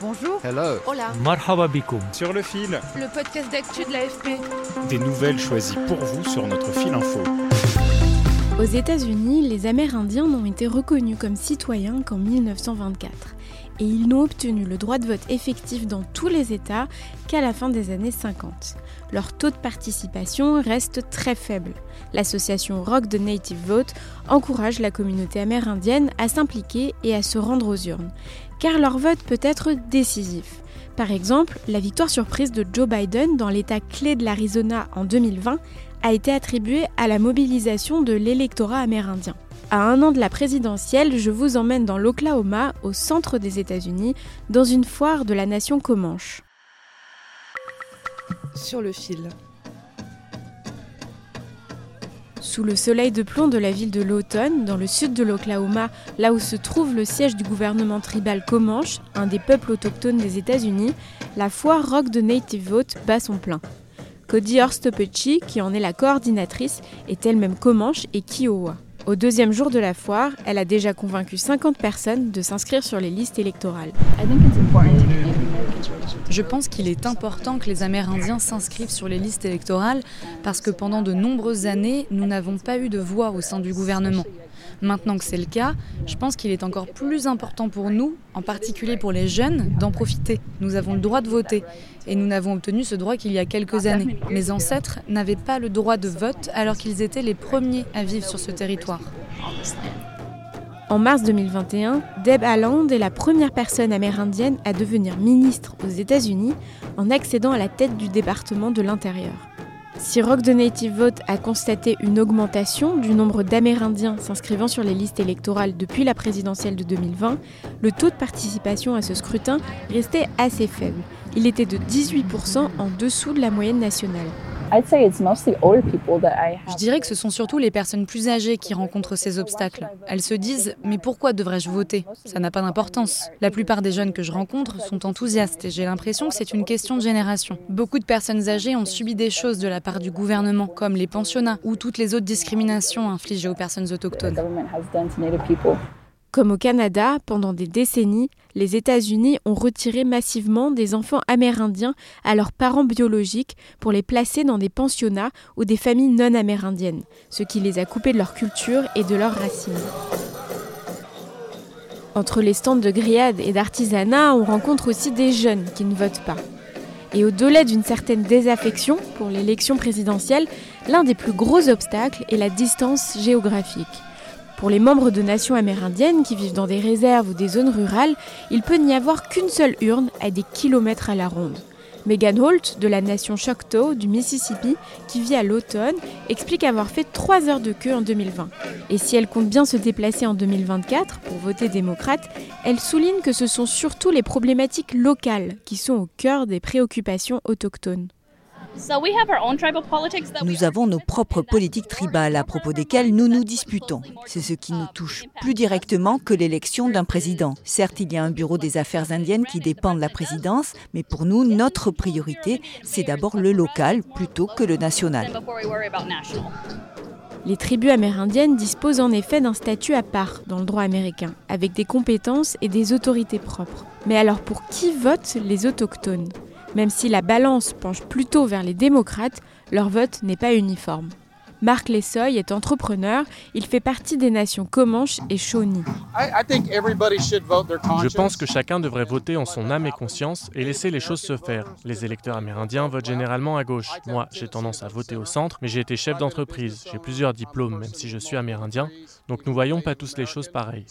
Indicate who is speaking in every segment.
Speaker 1: Bonjour.
Speaker 2: Hello.
Speaker 1: Hola.
Speaker 3: Marhaba bikoum.
Speaker 4: Sur le fil,
Speaker 1: Le podcast d'actu de l'AFP.
Speaker 4: des nouvelles choisies pour vous sur notre fil info.
Speaker 5: Aux États-Unis, les Amérindiens n'ont été reconnus comme citoyens qu'en 1924 et ils n'ont obtenu le droit de vote effectif dans tous les États qu'à la fin des années 50. Leur taux de participation reste très faible. L'association Rock the Native Vote encourage la communauté amérindienne à s'impliquer et à se rendre aux urnes, car leur vote peut être décisif. Par exemple, la victoire surprise de Joe Biden dans l'État clé de l'Arizona en 2020 a été attribuée à la mobilisation de l'électorat amérindien. À un an de la présidentielle, je vous emmène dans l'Oklahoma, au centre des États-Unis, dans une foire de la nation Comanche.
Speaker 1: Sur le fil.
Speaker 5: Sous le soleil de plomb de la ville de Lawton, dans le sud de l'Oklahoma, là où se trouve le siège du gouvernement tribal Comanche, un des peuples autochtones des États-Unis, la foire Rock de Native Vote bat son plein. Cody Horstopetchi, qui en est la coordinatrice, est elle-même Comanche et Kiowa. Au deuxième jour de la foire, elle a déjà convaincu 50 personnes de s'inscrire sur les listes électorales.
Speaker 6: Je pense qu'il est important que les Amérindiens s'inscrivent sur les listes électorales parce que pendant de nombreuses années, nous n'avons pas eu de voix au sein du gouvernement. Maintenant que c'est le cas, je pense qu'il est encore plus important pour nous, en particulier pour les jeunes, d'en profiter. Nous avons le droit de voter et nous n'avons obtenu ce droit qu'il y a quelques années. Mes ancêtres n'avaient pas le droit de vote alors qu'ils étaient les premiers à vivre sur ce territoire.
Speaker 5: En mars 2021, Deb Haaland est la première personne amérindienne à devenir ministre aux États-Unis en accédant à la tête du département de l'Intérieur. Si Rock the Native Vote a constaté une augmentation du nombre d'Amérindiens s'inscrivant sur les listes électorales depuis la présidentielle de 2020, le taux de participation à ce scrutin restait assez faible. Il était de 18% en dessous de la moyenne nationale.
Speaker 6: Je dirais que ce sont surtout les personnes plus âgées qui rencontrent ces obstacles. Elles se disent Mais pourquoi devrais-je voter? Ça n'a pas d'importance. La plupart des jeunes que je rencontre sont enthousiastes et j'ai l'impression que c'est une question de génération. Beaucoup de personnes âgées ont subi des choses de la part du gouvernement, comme les pensionnats ou toutes les autres discriminations infligées aux personnes autochtones.
Speaker 5: Comme au Canada, pendant des décennies, les États-Unis ont retiré massivement des enfants amérindiens à leurs parents biologiques pour les placer dans des pensionnats ou des familles non amérindiennes, ce qui les a coupés de leur culture et de leurs racines. Entre les stands de grillades et d'artisanat, on rencontre aussi des jeunes qui ne votent pas. Et au-delà d'une certaine désaffection pour l'élection présidentielle, l'un des plus gros obstacles est la distance géographique. Pour les membres de nations amérindiennes qui vivent dans des réserves ou des zones rurales, il peut n'y avoir qu'une seule urne à des kilomètres à la ronde. Megan Holt, de la nation Choctaw du Mississippi, qui vit à l'automne, explique avoir fait 3 heures de queue en 2020. Et si elle compte bien se déplacer en 2024 pour voter démocrate, elle souligne que ce sont surtout les problématiques locales qui sont au cœur des préoccupations autochtones.
Speaker 7: Nous avons nos propres politiques tribales à propos desquelles nous nous disputons. C'est ce qui nous touche plus directement que l'élection d'un président. Certes, il y a un bureau des affaires indiennes qui dépend de la présidence, mais pour nous, notre priorité, c'est d'abord le local plutôt que le national.
Speaker 5: Les tribus amérindiennes disposent en effet d'un statut à part dans le droit américain, avec des compétences et des autorités propres. Mais alors pour qui votent les autochtones? Même si la balance penche plutôt vers les démocrates, leur vote n'est pas uniforme. Marc Lessoy est entrepreneur, il fait partie des nations Comanche et Shawnee.
Speaker 3: Je pense que chacun devrait voter en son âme et conscience et laisser les choses se faire. Les électeurs amérindiens votent généralement à gauche. Moi, j'ai tendance à voter au centre, mais j'ai été chef d'entreprise. J'ai plusieurs diplômes, même si je suis amérindien. Donc nous voyons pas tous les choses pareilles.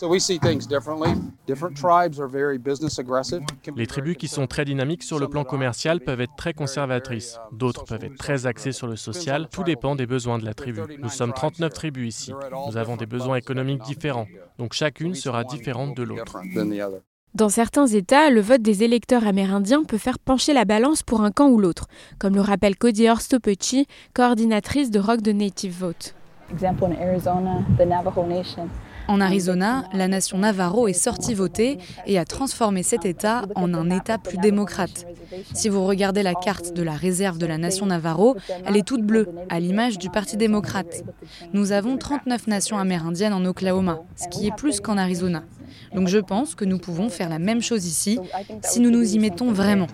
Speaker 3: Les tribus qui sont très dynamiques sur le plan commercial peuvent être très conservatrices. D'autres peuvent être très axées sur le social. Tout dépend des besoins de la tribu. Nous sommes 39 tribus ici. Nous avons des besoins économiques différents, donc chacune sera différente de l'autre.
Speaker 5: Dans certains États, le vote des électeurs amérindiens peut faire pencher la balance pour un camp ou l'autre, comme le rappelle Cody Orstopechi, coordinatrice de Rock the Native Vote.
Speaker 6: En Arizona, la nation Navarro est sortie voter et a transformé cet État en un État plus démocrate. Si vous regardez la carte de la réserve de la nation Navarro, elle est toute bleue, à l'image du Parti démocrate. Nous avons 39 nations amérindiennes en Oklahoma, ce qui est plus qu'en Arizona. Donc je pense que nous pouvons faire la même chose ici si nous nous y mettons vraiment.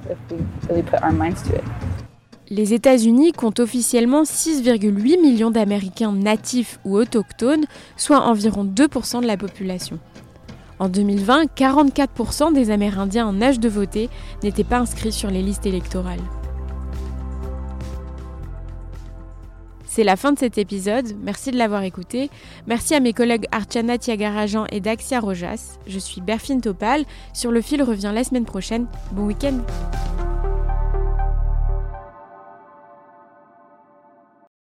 Speaker 5: Les États-Unis comptent officiellement 6,8 millions d'Américains natifs ou autochtones, soit environ 2% de la population. En 2020, 44% des Amérindiens en âge de voter n'étaient pas inscrits sur les listes électorales. C'est la fin de cet épisode, merci de l'avoir écouté. Merci à mes collègues Archana Tiagarajan et Daxia Rojas. Je suis Berfine Topal, sur le fil revient la semaine prochaine. Bon week-end